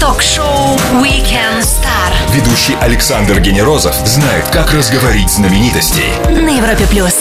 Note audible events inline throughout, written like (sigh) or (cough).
Ток-шоу Weekend Star Ведущий Александр Генерозов знает, как разговорить знаменитостей. на Европе плюс.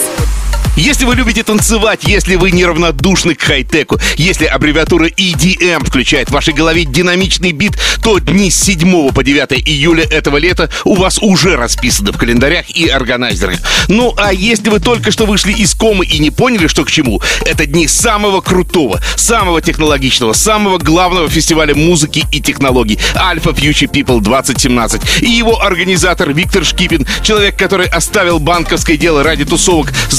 Если вы любите танцевать, если вы неравнодушны к хай-теку, если аббревиатура EDM включает в вашей голове динамичный бит, то дни с 7 по 9 июля этого лета у вас уже расписаны в календарях и органайзерах. Ну, а если вы только что вышли из комы и не поняли, что к чему, это дни самого крутого, самого технологичного, самого главного фестиваля музыки и технологий Alpha Future People 2017. И его организатор Виктор Шкипин, человек, который оставил банковское дело ради тусовок с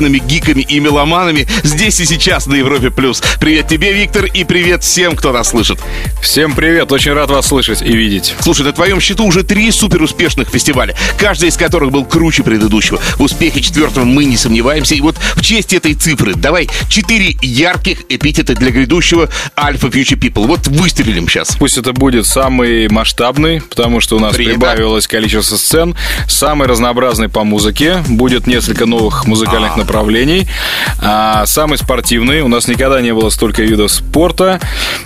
замороченными гиками и меломанами, здесь и сейчас на Европе+. плюс. Привет тебе, Виктор, и привет всем, кто нас слышит. Всем привет, очень рад вас слышать и видеть. Слушай, на твоем счету уже три супер успешных фестиваля, каждый из которых был круче предыдущего. В успехе четвертого мы не сомневаемся. И вот в честь этой цифры давай четыре ярких эпитета для грядущего Alpha Future People. Вот выстрелим сейчас. Пусть это будет самый масштабный, потому что у нас Принято. прибавилось количество сцен, самый разнообразный по музыке, будет несколько новых музыкальных направлений, а, самый спортивный, у нас никогда не было столько видов спорта,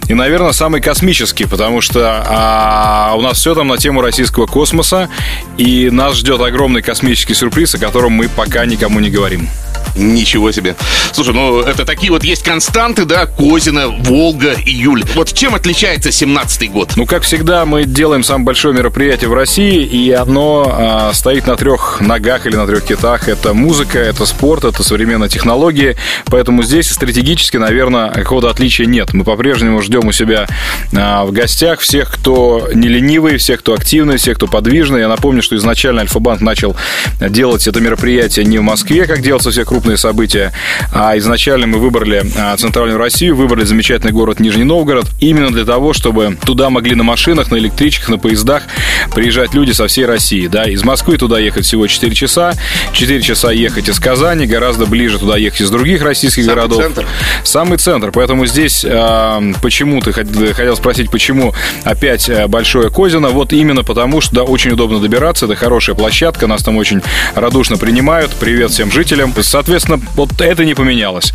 и, наверное, самый космический, потому что а, у нас все там на тему российского космоса, и нас ждет огромный космический сюрприз, о котором мы пока никому не говорим. Ничего себе. Слушай, ну это такие вот есть константы, да, Козина, Волга, июль. Вот чем отличается 17-й год? Ну, как всегда, мы делаем самое большое мероприятие в России, и оно а, стоит на трех ногах или на трех китах. Это музыка, это спорт, это современные технологии. Поэтому здесь стратегически, наверное, какого-то отличия нет. Мы по-прежнему ждем у себя а, в гостях всех, кто не ленивый, всех, кто активный, всех, кто подвижный. Я напомню, что изначально Альфа-Банк начал делать это мероприятие не в Москве, как делаются все крупные события, а изначально мы выбрали а, Центральную Россию, выбрали замечательный город Нижний Новгород, именно для того, чтобы туда могли на машинах, на электричках, на поездах приезжать люди со всей России. Да? Из Москвы туда ехать всего 4 часа, 4 часа ехать из Казани, гораздо ближе туда ехать из других российских Самый городов. центр. Самый центр. Поэтому здесь а, почему ты хот- хотел спросить, почему опять а, Большое Козино? Вот именно потому, что да, очень удобно добираться, это хорошая площадка, нас там очень радушно принимают. Привет всем жителям. Соответственно, вот это не поменялось.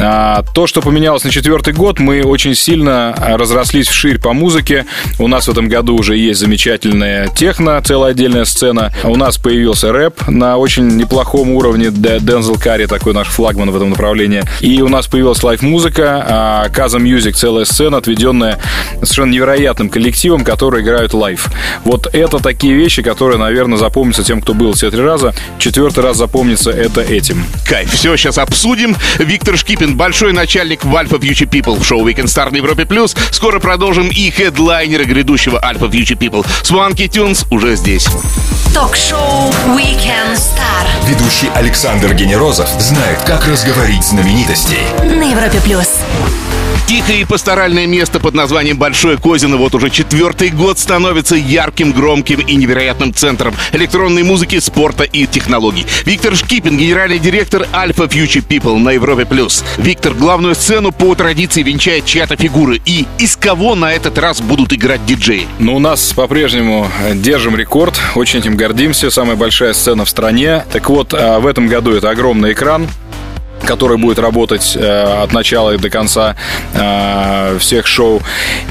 А, то, что поменялось на четвертый год, мы очень сильно разрослись вширь по музыке. У нас в этом году уже есть замечательная техно, целая отдельная сцена. У нас появился рэп на очень неплохом уровне. Denzel Curry такой наш флагман в этом направлении. И у нас появилась live-музыка, а, Casa Musica, целая сцена, отведенная совершенно невероятным коллективом, которые играют live. Вот это такие вещи, которые, наверное, запомнятся тем, кто был все три раза. Четвертый раз запомнится это этим. Кайф. Все, сейчас обсудим. Виктор Шкипин, большой начальник в Alpha Future People в шоу Weekend Star на Европе+. плюс. Скоро продолжим и хедлайнеры грядущего Alpha Future People. Swanky Tunes уже здесь. Ток-шоу Weekend Star Ведущий Александр Генерозов знает, как разговорить знаменитостей. на Европе плюс. Тихое и пасторальное место под названием Большое Козино вот уже четвертый год становится ярким, громким и невероятным центром электронной музыки, спорта и технологий. Виктор Шкипин, генеральный директор Alpha Future People на Европе+. плюс. Виктор, главную сцену по традиции венчает чья-то фигура. И из кого на этот раз будут играть диджеи? Ну, у нас по-прежнему держим рекорд, очень этим гордимся, самая большая сцена в стране. Так вот, э, в этом году это огромный экран, который будет работать э, от начала и до конца э, всех шоу.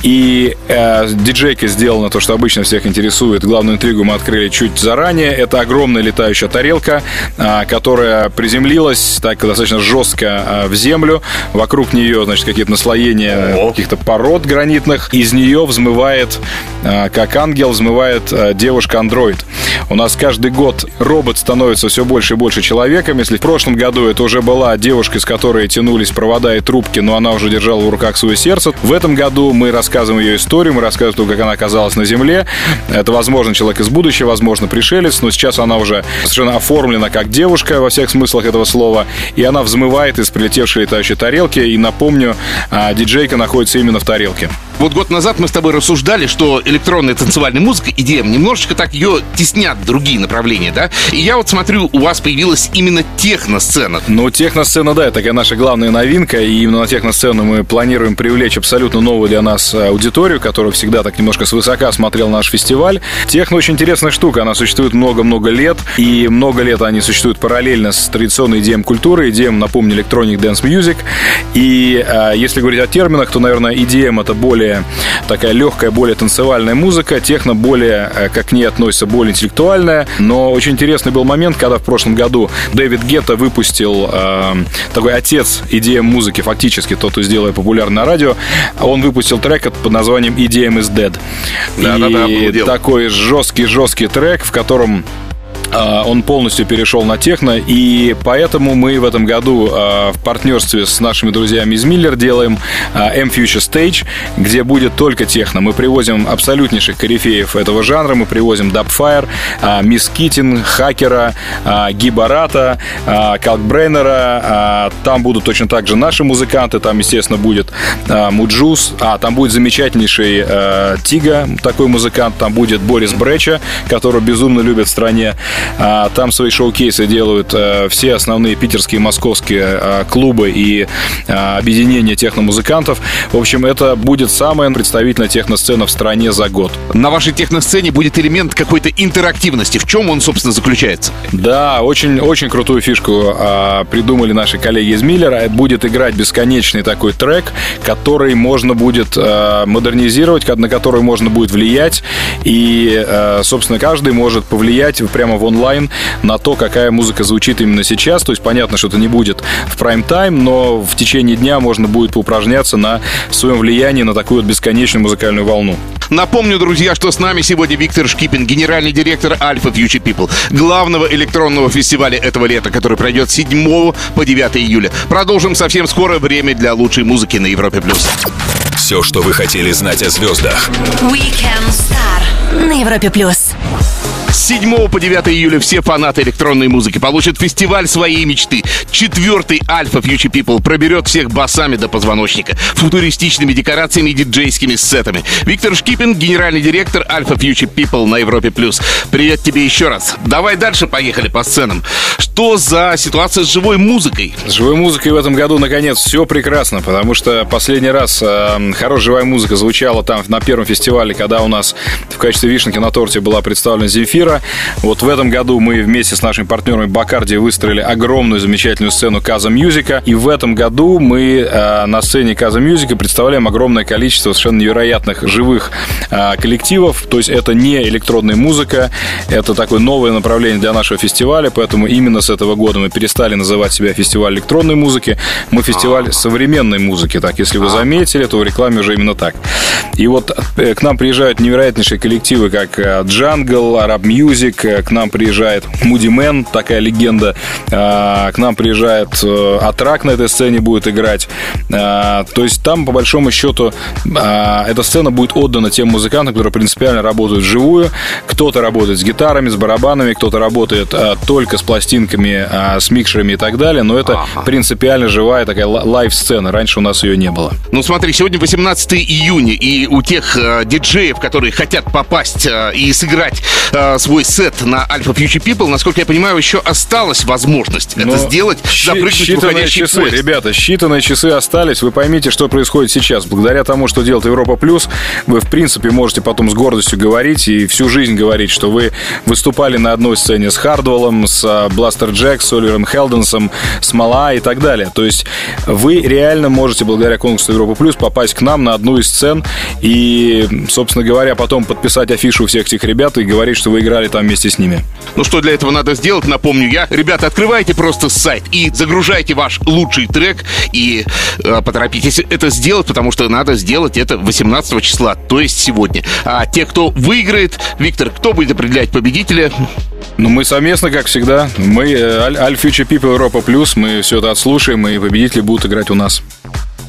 И э, диджейка сделана то, что обычно всех интересует. Главную интригу мы открыли чуть заранее. Это огромная летающая тарелка, э, которая приземлилась так достаточно жестко э, в землю. Вокруг нее, значит, какие-то наслоения каких-то пород гранитных. Из нее взмывает, э, как ангел, взмывает э, девушка-андроид. У нас каждый год робот становится все больше и больше человеком. Если в прошлом году это уже была девушка, с которой тянулись провода и трубки, но она уже держала в руках свое сердце. В этом году мы рассказываем ее историю, мы рассказываем, то, как она оказалась на Земле. Это, возможно, человек из будущего, возможно, пришелец, но сейчас она уже совершенно оформлена как девушка во всех смыслах этого слова, и она взмывает из прилетевшей летающей тарелки. И напомню, а, диджейка находится именно в тарелке. Вот год назад мы с тобой рассуждали, что электронная танцевальная музыка, EDM, немножечко так ее теснят другие направления, да? И я вот смотрю, у вас появилась именно техно-сцена. Ну, техносцена, да, это такая наша главная новинка, и именно на техносцену мы планируем привлечь абсолютно новую для нас аудиторию, которая всегда так немножко свысока смотрел наш фестиваль. Техно очень интересная штука, она существует много-много лет, и много лет они существуют параллельно с традиционной EDM-культурой. EDM, напомню, Electronic Dance Music. И а, если говорить о терминах, то, наверное, EDM — это более более такая легкая, более танцевальная музыка. Техно более, э, как к ней относится, более интеллектуальная. Но очень интересный был момент, когда в прошлом году Дэвид Гетта выпустил э, такой отец идеям музыки, фактически тот, кто сделал популярный на радио. Он выпустил трек под названием EDM is Dead. Да, и да, да, такой жесткий-жесткий трек, в котором он полностью перешел на техно, и поэтому мы в этом году а, в партнерстве с нашими друзьями из Миллер делаем а, M-Future Stage, где будет только техно. Мы привозим абсолютнейших корифеев этого жанра, мы привозим Dubfire, Miss Kittin, Хакера, Gui Boratto, Калкбреннера, там будут точно так же наши музыканты, там, естественно, будет Муджус, а, там будет замечательнейший Тига, такой музыкант, там будет Борис Брейча, которого безумно любят в стране, а, там свои шоукейсы делают э, все основные питерские и московские э, клубы и э, объединения техномузыкантов. В общем, это будет самая представительная техносцена в стране за год. На вашей техносцене будет элемент какой-то интерактивности. В чем он, собственно, заключается? Да, очень, очень крутую фишку а, придумали наши коллеги из Миллера. Будет играть бесконечный такой трек, который можно будет модернизировать, на который можно будет влиять. И, собственно, каждый может повлиять прямо в онлайн на то, какая музыка звучит именно сейчас. То есть понятно, что это не будет в прайм-тайм, но в течение дня можно будет поупражняться на своем влиянии на такую вот бесконечную музыкальную волну. Напомню, друзья, что с нами сегодня Виктор Шкипин, генеральный директор Alpha Future People, главного электронного фестиваля этого лета, который пройдет с 7 по 9 июля. Продолжим совсем скоро время для лучшей музыки на Европе+. плюс. Все, что вы хотели знать о звездах. Weekend Star на Европе+. плюс. С 7 по 9 июля все фанаты электронной музыки получат фестиваль своей мечты. Четвертый Alpha Future People проберет всех басами до позвоночника, футуристичными декорациями и диджейскими сетами. Виктор Шкипин, генеральный директор Alpha Future People на Европе+. плюс. Привет тебе еще раз. Давай дальше поехали по сценам. Что за ситуация с живой музыкой? С живой музыкой в этом году, наконец, все прекрасно, потому что последний раз э, хорошая живая музыка звучала там на первом фестивале, когда у нас в качестве вишенки на торте была представлена Земфира. Вот в этом году мы вместе с нашими партнерами Бакарди выстроили огромную замечательную сцену Casa Musica. И в этом году мы э, на сцене Casa Musica представляем огромное количество совершенно невероятных живых э, коллективов. То есть это не электронная музыка, это такое новое направление для нашего фестиваля, поэтому именно с этого года мы перестали называть себя фестиваль электронной музыки. Мы фестиваль современной музыки. Так, если вы заметили, то в рекламе уже именно так. И вот э, к нам приезжают невероятнейшие коллективы, как Jungle, AraabMuzik, э, к нам приезжает Moodymann, такая легенда, э, к нам приезжает э, A-Trak на этой сцене будет играть. То есть там, по большому счету, эта сцена будет отдана тем музыкантам, которые принципиально работают вживую. Кто-то работает с гитарами, с барабанами, кто-то работает только с пластинками, с микшерами и так далее, но это ага. принципиально живая такая live-сцена. Раньше у нас ее не было. Ну смотри, сегодня 18 июня, и у тех э, диджеев, которые хотят попасть э, и сыграть э, свой сет на Alpha Future People, насколько я понимаю, еще осталась возможность Но это сделать, запрыгнуть в уходящий часы, поезд. Ребята, считанные часы остались. Вы поймите, что происходит сейчас. Благодаря тому, что делает Европа Плюс, вы, в принципе, можете потом с гордостью говорить и всю жизнь говорить, что вы выступали на одной сцене с Хардвеллом, с Бластер Джек, с Оливером Хелденсом, с Мала и так далее. То есть вы реально можете, благодаря конкурсу Европа Плюс, попасть к нам на одну из сцен и, собственно говоря, потом подписать афишу всех этих ребят и говорить, что вы играли там вместе с ними. Ну что для этого надо сделать, напомню я. Ребята, открывайте просто сайт и загружайте ваш лучший трек и э, поторопитесь это сделать, потому что надо сделать это 18 числа, то есть сегодня. А те, кто выиграет, Виктор, кто будет определять победителя? Ну, мы совместно, как всегда. Мы, Аль Future People Europa Plus, мы все это отслушаем, и победители будут играть у нас.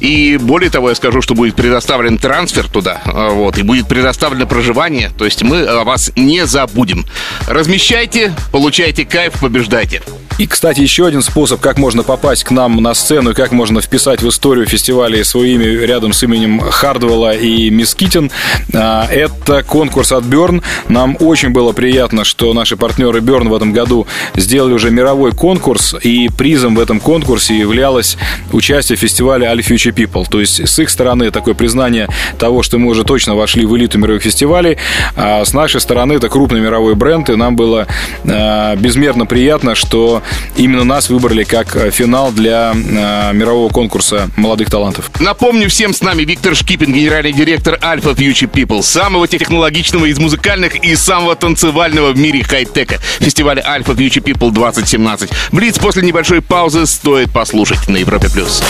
И более того, я скажу, что будет предоставлен трансфер туда, а, вот, и будет предоставлено проживание. То есть мы о вас не забудем. Размещайте, получайте кайф, побеждайте. И, кстати, еще один способ, как можно попасть к нам на сцену и как можно вписать в историю фестиваля свое имя рядом с именем Хардвелла и Мисс Китин, а, это конкурс от Берн. Нам очень было приятно, что наши партнеры Берн в этом году сделали уже мировой конкурс, и призом в этом конкурсе являлось участие в фестивале Future People. То есть с их стороны такое признание того, что мы уже точно вошли в элиту мировых фестивалей, а с нашей стороны это крупный мировой бренд, и нам было а, безмерно приятно, что что именно нас выбрали как э, финал для э, мирового конкурса молодых талантов. Напомню всем с нами Виктор Шкипин, генеральный директор Alpha Future People, самого технологичного из музыкальных и самого танцевального в мире хай-тека фестиваля Alpha Future People 2017. Блиц после небольшой паузы стоит послушать на Европе+. плюс.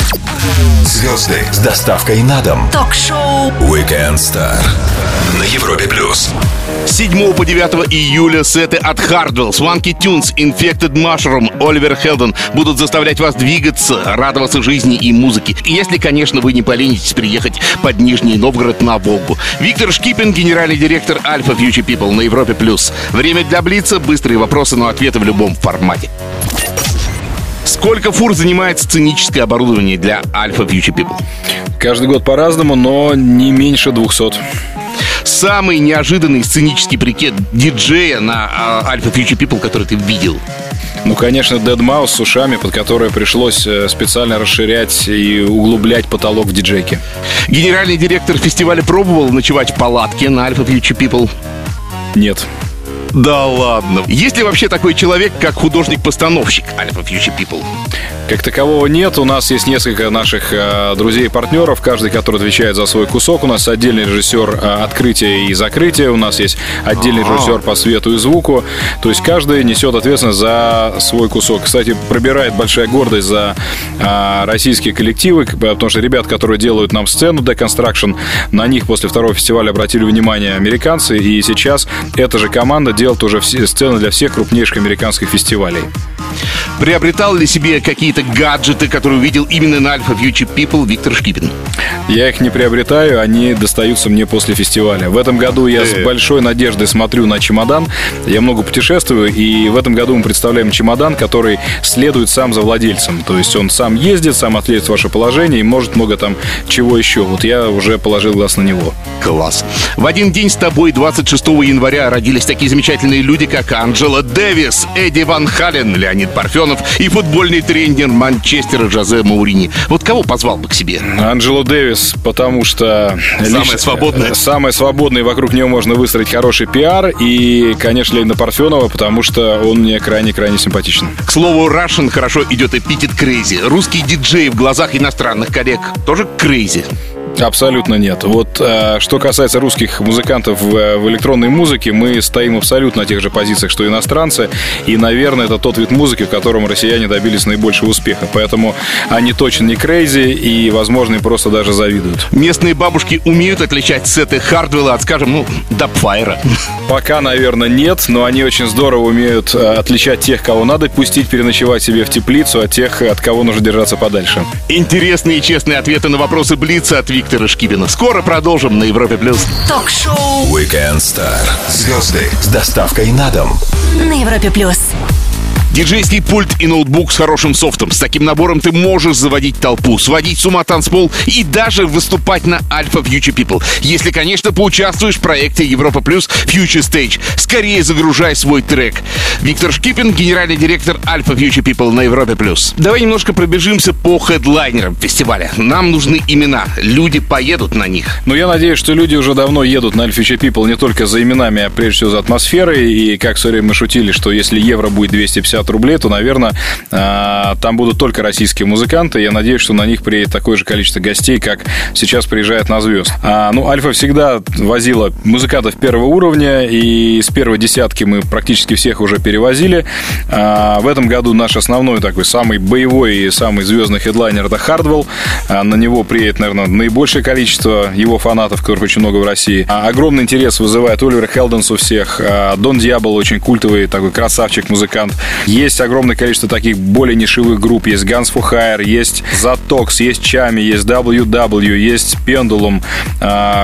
Звезды с доставкой на дом. Ток-шоу Weekend Star на Европе плюс. 7 по 9 июля сеты от Hardwell, Swanky Tunes, Infected Mushroom, Оливер Хелден будут заставлять вас двигаться, радоваться жизни и музыке. Если, конечно, вы не поленитесь приехать под Нижний Новгород на Волгу. Виктор Шкипин, генеральный директор Alpha Future People на Европе+. плюс. Время для Блица, быстрые вопросы, но ответы в любом формате. Сколько фур занимает сценическое оборудование для Alpha Future People? Каждый год по-разному, но не меньше 200. Самый неожиданный сценический прикет диджея на а, Alpha Future People, который ты видел? Ну, конечно, Dead Mouse с ушами, под которые пришлось э, специально расширять и углублять потолок в диджейке. Генеральный директор фестиваля пробовал ночевать в палатке на Alpha Future People? Нет. Да ладно. Есть ли вообще такой человек, как художник-постановщик Alpha Future People? Как такового нет. У нас есть несколько наших э, друзей и партнеров, каждый, который отвечает за свой кусок. У нас отдельный режиссер э, открытия и закрытия. У нас есть отдельный А-а-а. режиссер по свету и звуку. То есть каждый несет ответственность за свой кусок. Кстати, пробирает большая гордость за э, российские коллективы, потому что ребят, которые делают нам сцену Deconstruction, на них после второго фестиваля обратили внимание американцы. И сейчас эта же команда делает уже все сцены для всех крупнейших американских фестивалей. Приобретал ли себе какие-то гаджеты, которые увидел именно на Alpha Future People Виктор Шкипин? Я их не приобретаю, они достаются мне после фестиваля. В этом году я с Э. большой надеждой смотрю на чемодан. Я много путешествую, и в этом году мы представляем чемодан, который следует сам за владельцем. То есть он сам ездит, сам ответит ваше положение и может много там чего еще. Вот я уже положил глаз на него. Класс. В один день с тобой, 26 января, родились такие замечательные люди, как Анджела Дэвис, Эдди Ван Хален, Леонид Парфенов и футбольный тренер Манчестера Жозе Маурини. Вот кого позвал бы к себе? Анджело Дэвис, потому что... Самое свободное. Самое свободное, вокруг него можно выстроить хороший пиар. И, конечно, Леонида Парфенова, потому что он мне крайне-крайне симпатичен. К слову, Russian хорошо идет эпитет crazy. Русский диджей в глазах иностранных коллег тоже crazy. Абсолютно нет. Вот э, что касается русских музыкантов в, э, в электронной музыке, мы стоим абсолютно на тех же позициях, что иностранцы. И, наверное, это тот вид музыки, в котором россияне добились наибольшего успеха. Поэтому они точно не crazy и, возможно, им просто даже завидуют. Местные бабушки умеют отличать сеты Хардвелла от, скажем, ну, Дабфайра. Пока, наверное, нет, но они очень здорово умеют э, отличать тех, кого надо пустить переночевать себе в теплицу, от тех, от кого нужно держаться подальше. Интересные и честные ответы на вопросы Блица от Виктора Шкибина. Скоро продолжим на Европе+. плюс. Ток-шоу Weekend Star. Звезды с доставкой на дом. на Европе плюс. Диджейский пульт и ноутбук с хорошим софтом. С таким набором ты можешь заводить толпу, сводить с ума танцпол и даже выступать на Alpha Future People. Если, конечно, поучаствуешь в проекте Европа Плюс Future Stage. Скорее загружай свой трек. Виктор Шкипин, генеральный директор Alpha Future People на Европе Плюс. Давай немножко пробежимся по хедлайнерам фестиваля. Нам нужны имена. Люди поедут на них. Но я надеюсь, что люди уже давно едут на Alpha People не только за именами, а прежде всего за атмосферой. И как все время мы шутили, что если евро будет 250 рублей, то, наверное, а, там будут только российские музыканты. Я надеюсь, что на них приедет такое же количество гостей, как сейчас приезжает на звезд. А, ну, Альфа всегда возила музыкантов первого уровня, и с первой десятки мы практически всех уже перевозили. А, в этом году наш основной такой самый боевой и самый звездный хедлайнер это Hardwell. На него приедет, наверное, наибольшее количество его фанатов, которых очень много в России. Огромный интерес вызывает Oliver Heldens у всех. Don Diablo очень культовый такой красавчик-музыкант. Есть огромное количество таких более нишевых групп. Есть Gunz for Hire, есть Zatox, есть Tchami, есть W&W, есть Pendulum.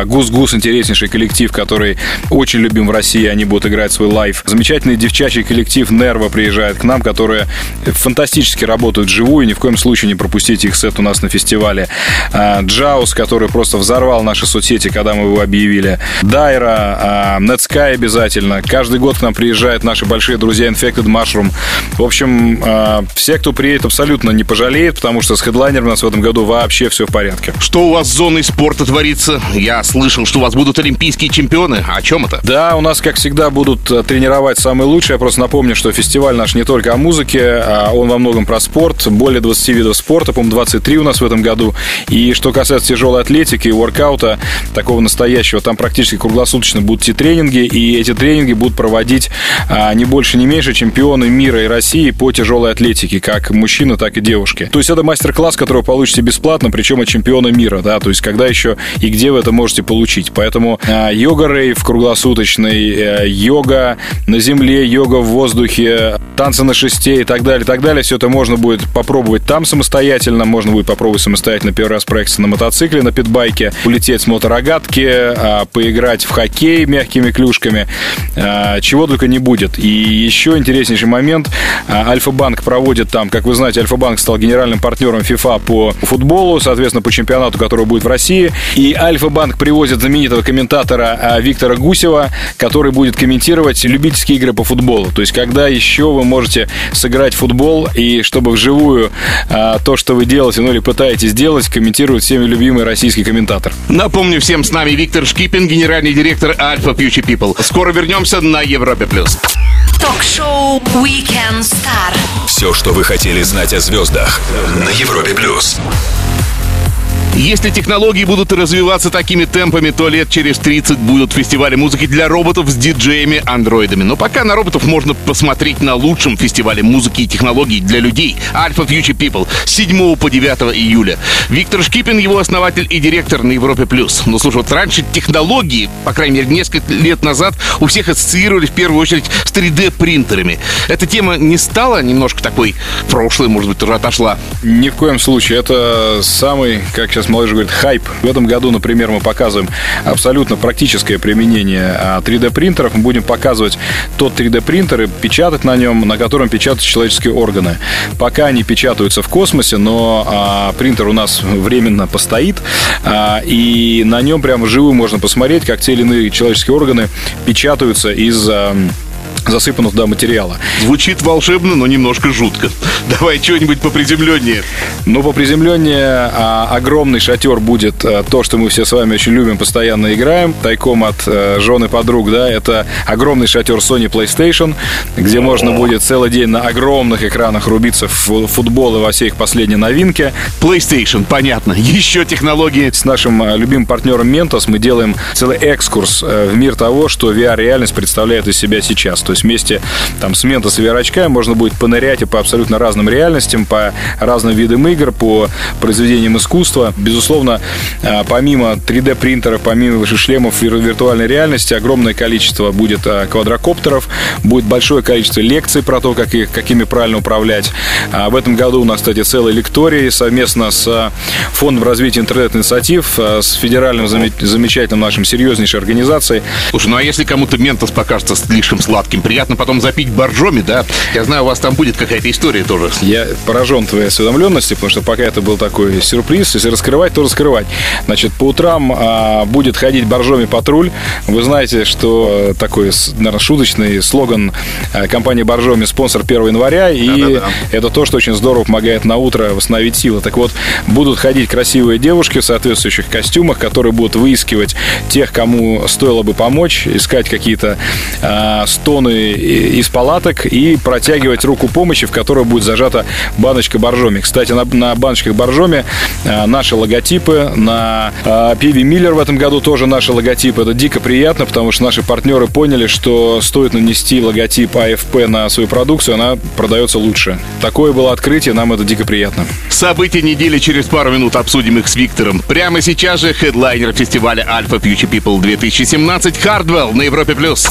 GusGus интереснейший коллектив, который очень любим в России. Они будут играть свой live. Замечательный девчачий коллектив Nervo приезжает к нам, которые фантастически работают вживую. Ни в коем случае не пропустите их сет у нас на фестивале. А, Jauz, который просто взорвал наши соцсети, когда мы его объявили. Dyro, а, Netsky обязательно. Каждый год к нам приезжают наши большие друзья Infected Mushroom. В общем, э, все, кто приедет, абсолютно не пожалеет, потому что с хедлайнером у нас в этом году вообще все в порядке. Что у вас с зоной спорта творится? Я слышал, что у вас будут олимпийские чемпионы. О чем это? Да, у нас, как всегда, будут э, тренировать самые лучшие. Я просто напомню, что фестиваль наш не только о музыке, а он во многом про спорт. Более 20 видов спорта, по-моему, 23 у нас в этом году. И что касается тяжелой атлетики и воркаута, такого настоящего, там практически круглосуточно будут те тренинги, и эти тренинги будут проводить а, не больше, не меньше чемпионы мира и России по тяжелой атлетике, как мужчины, так и девушки. То есть это мастер-класс, который вы получите бесплатно, причем от чемпиона мира, да, то есть когда еще и где вы это можете получить. Поэтому а, йога-рейв круглосуточный, а, йога на земле, йога в воздухе, танцы на шесте и так далее, и так далее. Все это можно будет попробовать там самостоятельно, можно будет попробовать самостоятельно первый раз проехаться на мотоцикле, на питбайке, улететь с моторогатки, а, поиграть в хоккей мягкими клюшками, а, чего только не будет. И еще интереснейший момент, Альфа-банк проводит там, как вы знаете, Альфа-банк стал генеральным партнером FIFA по футболу, соответственно, по чемпионату, который будет в России. И Альфа-банк привозит знаменитого комментатора Виктора Гусева, который будет комментировать любительские игры по футболу. То есть, когда еще вы можете сыграть в футбол, и чтобы вживую то, что вы делаете, ну или пытаетесь делать, комментирует всеми любимый российский комментатор. Напомню всем, с нами Виктор Шкипин, генеральный директор Альфа Future People. Скоро вернемся на Европе+. плюс. Ток-шоу Weekend Star. Все, что вы хотели знать о звездах на Европе+. плюс. Если технологии будут развиваться такими темпами, то лет через 30 будут фестивали музыки для роботов с диджеями-андроидами. Но пока на роботов можно посмотреть на лучшем фестивале музыки и технологий для людей Alpha Future People с 7 по 9 июля. Виктор Шкипин, его основатель и директор на Европе+. плюс. Но слушай, вот раньше технологии, по крайней мере, несколько лет назад у всех ассоциировали в первую очередь с 3D-принтерами. Эта тема не стала немножко такой прошлой, может быть, уже отошла? Ни в коем случае. Это самый, как сейчас молодежь говорит, хайп. В этом году, например, мы показываем абсолютно практическое применение 3D-принтеров. А, мы будем показывать тот 3D-принтер и печатать на нем, на котором печатаются человеческие органы. Пока они печатаются в космосе, но а, принтер у нас временно постоит, а, и на нем прямо вживую можно посмотреть, как те или иные человеческие органы печатаются из а, засыпано туда материала. Звучит волшебно, но немножко жутко. (laughs) Давай что-нибудь по приземленнее. Ну, по приземленнее а, огромный шатер будет а, то, что мы все с вами очень любим, постоянно играем, тайком от а, жены подруг, да, это огромный шатер Sony PlayStation, где можно будет целый день на огромных экранах рубиться в футбол и во все их последние новинки. PlayStation, понятно. Еще технологии. С нашим а, любимым партнером Mentos мы делаем целый экскурс а, в мир того, что VR-реальность представляет из себя сейчас. То есть вместе там, с Ментос и VR можно будет понырять и по абсолютно разным реальностям, по разным видам игр, по произведениям искусства. Безусловно, а, помимо 3D-принтера, помимо шлемов виртуальной реальности, огромное количество будет а, квадрокоптеров, будет большое количество лекций про то, как их, какими правильно управлять. А в этом году у нас, кстати, целая лектория совместно с Фондом развития интернет-инициатив, с федеральным замечательным нашим серьезнейшей организацией. Слушай, ну а если кому-то Ментос покажется слишком сладким, очень приятно потом запить боржоми, да? Я знаю, у вас там будет какая-то история тоже. Я поражен твоей осведомленностью, потому что пока это был такой сюрприз, если раскрывать, то раскрывать. Значит, по утрам а, будет ходить боржоми патруль. Вы знаете, что такой, наверное, шуточный слоган а, компании Боржоми спонсор 1 января, и Да-да-да. это то, что очень здорово помогает на утро восстановить силы. Так вот, будут ходить красивые девушки в соответствующих костюмах, которые будут выискивать тех, кому стоило бы помочь, искать какие-то а, стоны зоны из палаток и протягивать руку помощи, в которой будет зажата баночка боржоми. Кстати, на, на баночках боржоми а, наши логотипы, на а, пиве Миллер в этом году тоже наши логотипы. Это дико приятно, потому что наши партнеры поняли, что стоит нанести логотип АФП на свою продукцию, она продается лучше. Такое было открытие, нам это дико приятно. События недели через пару минут обсудим их с Виктором. Прямо сейчас же хедлайнер фестиваля Alpha Future People 2017 Hardwell на Европе+. плюс.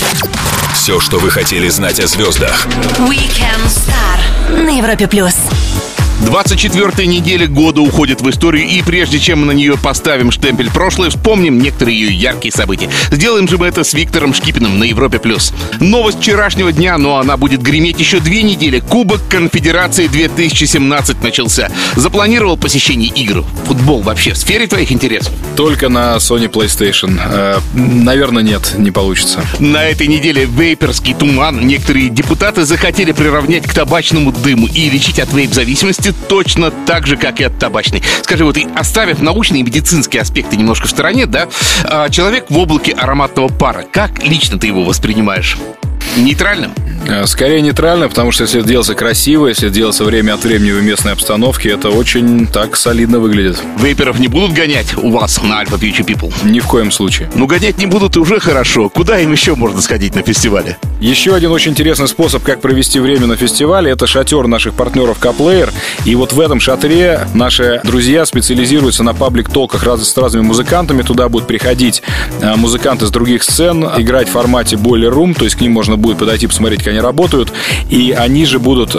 Все, что вы хотели знать о звездах. Weekend Star на Европе+. плюс. 24 неделя года уходит в историю, и прежде чем мы на нее поставим штемпель прошлое, вспомним некоторые ее яркие события. Сделаем же мы это с Виктором Шкипиным на Европе+. плюс. Новость вчерашнего дня, но она будет греметь еще две недели. Кубок Конфедерации 2017 начался. Запланировал посещение игр. Футбол вообще в сфере твоих интересов? Только на Sony PlayStation. Э, наверное, нет, не получится. На этой неделе вейперский туман некоторые депутаты захотели приравнять к табачному дыму и лечить от вейп-зависимости точно так же, как и от табачной. Скажи, вот и оставив научные и медицинские аспекты немножко в стороне, да, а, человек в облаке ароматного пара, как лично ты его воспринимаешь? Нейтральным? Э, скорее нейтрально, потому что если это делается красиво, если это делается время от времени в местной обстановке, это очень так солидно выглядит. Вейперов не будут гонять у вас на Alpha Future People? Ни в коем случае. Ну, гонять не будут и уже хорошо. Куда им еще можно сходить на фестивале? Еще один очень интересный способ, как провести время на фестивале, это шатер наших партнеров Каплеер. И вот в этом шатре наши друзья специализируются на паблик-толках раз, с разными музыкантами. Туда будут приходить э, музыканты с других сцен, играть в формате Room, то есть к ним можно будет подойти посмотреть, как они работают. И они же будут,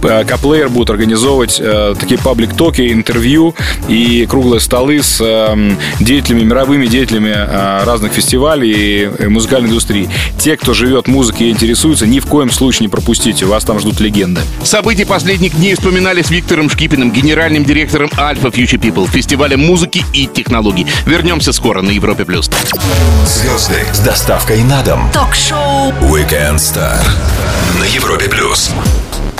Каплеер будут организовывать э, такие паблик-токи, интервью и круглые столы с э, деятелями, мировыми деятелями разных фестивалей и музыкальной индустрии. Те, кто живет музыкой и интересуется, ни в коем случае не пропустите, вас там ждут легенды. События последних дней вспоминали с Виктором Шкипиным, генеральным директором Alpha Future People, фестиваля музыки и технологий. Вернемся скоро на Европе+. плюс. Звезды с доставкой на дом. Ток-шоу Weekend Star на Европе+. плюс.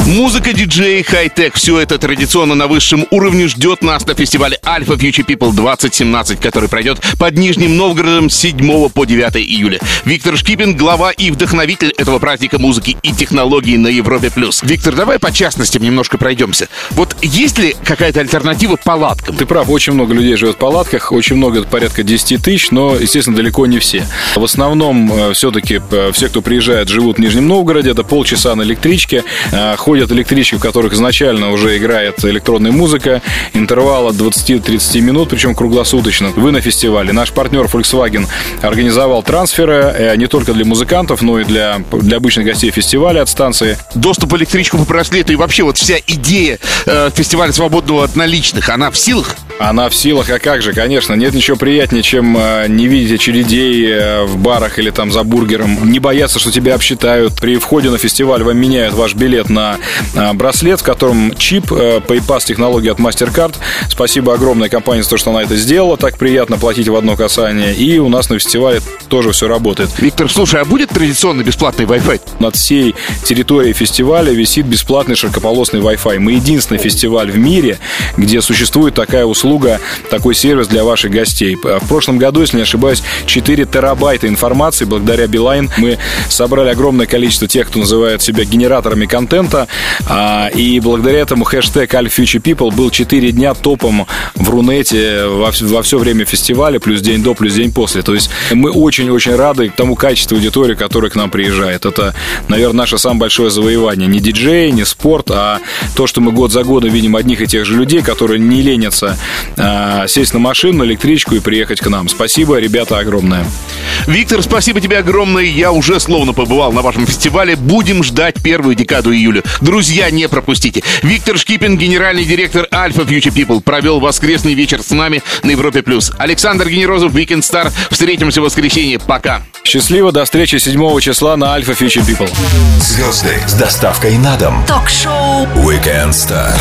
Музыка, диджей, хай-тек – все это традиционно на высшем уровне ждет нас на фестивале Alpha Future People 2017, который пройдет под Нижним Новгородом с 7 по 9 июля. Виктор Шкипин – глава и вдохновитель этого праздника музыки и технологий на Европе+. плюс. Виктор, давай по частностям немножко пройдемся. Вот есть ли какая-то альтернатива палаткам? Ты прав, очень много людей живет в палатках, очень много, порядка 10 тысяч, но, естественно, далеко не все. В основном э, все-таки э, все, кто приезжает, живут в Нижнем Новгороде, это полчаса на электричке, э, ходят электрички, в которых изначально уже играет электронная музыка, интервал от 20-30 минут, причем круглосуточно. Вы на фестивале. Наш партнер Volkswagen организовал трансферы э, не только для музыкантов, но и для, для обычных гостей фестиваля от станции. Доступ в электричку по браслету и вообще вот вся идея э, фестиваля свободного от наличных, она в силах? Она в силах, а как же, конечно. Нет ничего приятнее, чем э, не видеть очередей э, в барах или там за бургером. Не бояться, что тебя обсчитают. При входе на фестиваль вам меняют ваш билет на браслет, в котором чип PayPass технологии от MasterCard. Спасибо огромной компании за то, что она это сделала. Так приятно платить в одно касание. И у нас на фестивале тоже все работает. Виктор, слушай, а будет традиционный бесплатный Wi-Fi? Над всей территорией фестиваля висит бесплатный широкополосный Wi-Fi. Мы единственный фестиваль в мире, где существует такая услуга, такой сервис для ваших гостей. В прошлом году, если не ошибаюсь, 4 терабайта информации благодаря Билайн. Мы собрали огромное количество тех, кто называет себя генераторами контента. А, и благодаря этому хэштег AllFuturePeople был 4 дня топом в Рунете во, во все время фестиваля, плюс день до, плюс день после. То есть мы очень-очень рады тому качеству аудитории, которая к нам приезжает. Это, наверное, наше самое большое завоевание. Не диджей, не спорт, а то, что мы год за годом видим одних и тех же людей, которые не ленятся а, сесть на машину, на электричку и приехать к нам. Спасибо, ребята, огромное. Виктор, спасибо тебе огромное. Я уже словно побывал на вашем фестивале. Будем ждать первую декаду июля. Друзья, не пропустите. Виктор Шкипин, генеральный директор Alpha Future People, провел воскресный вечер с нами на Европе+. плюс. Александр Генерозов, Weekend Star. Встретимся в воскресенье. Пока. Счастливо, до встречи 7 числа на Alpha Future People. Звезды с доставкой на дом. Ток-шоу Weekend Star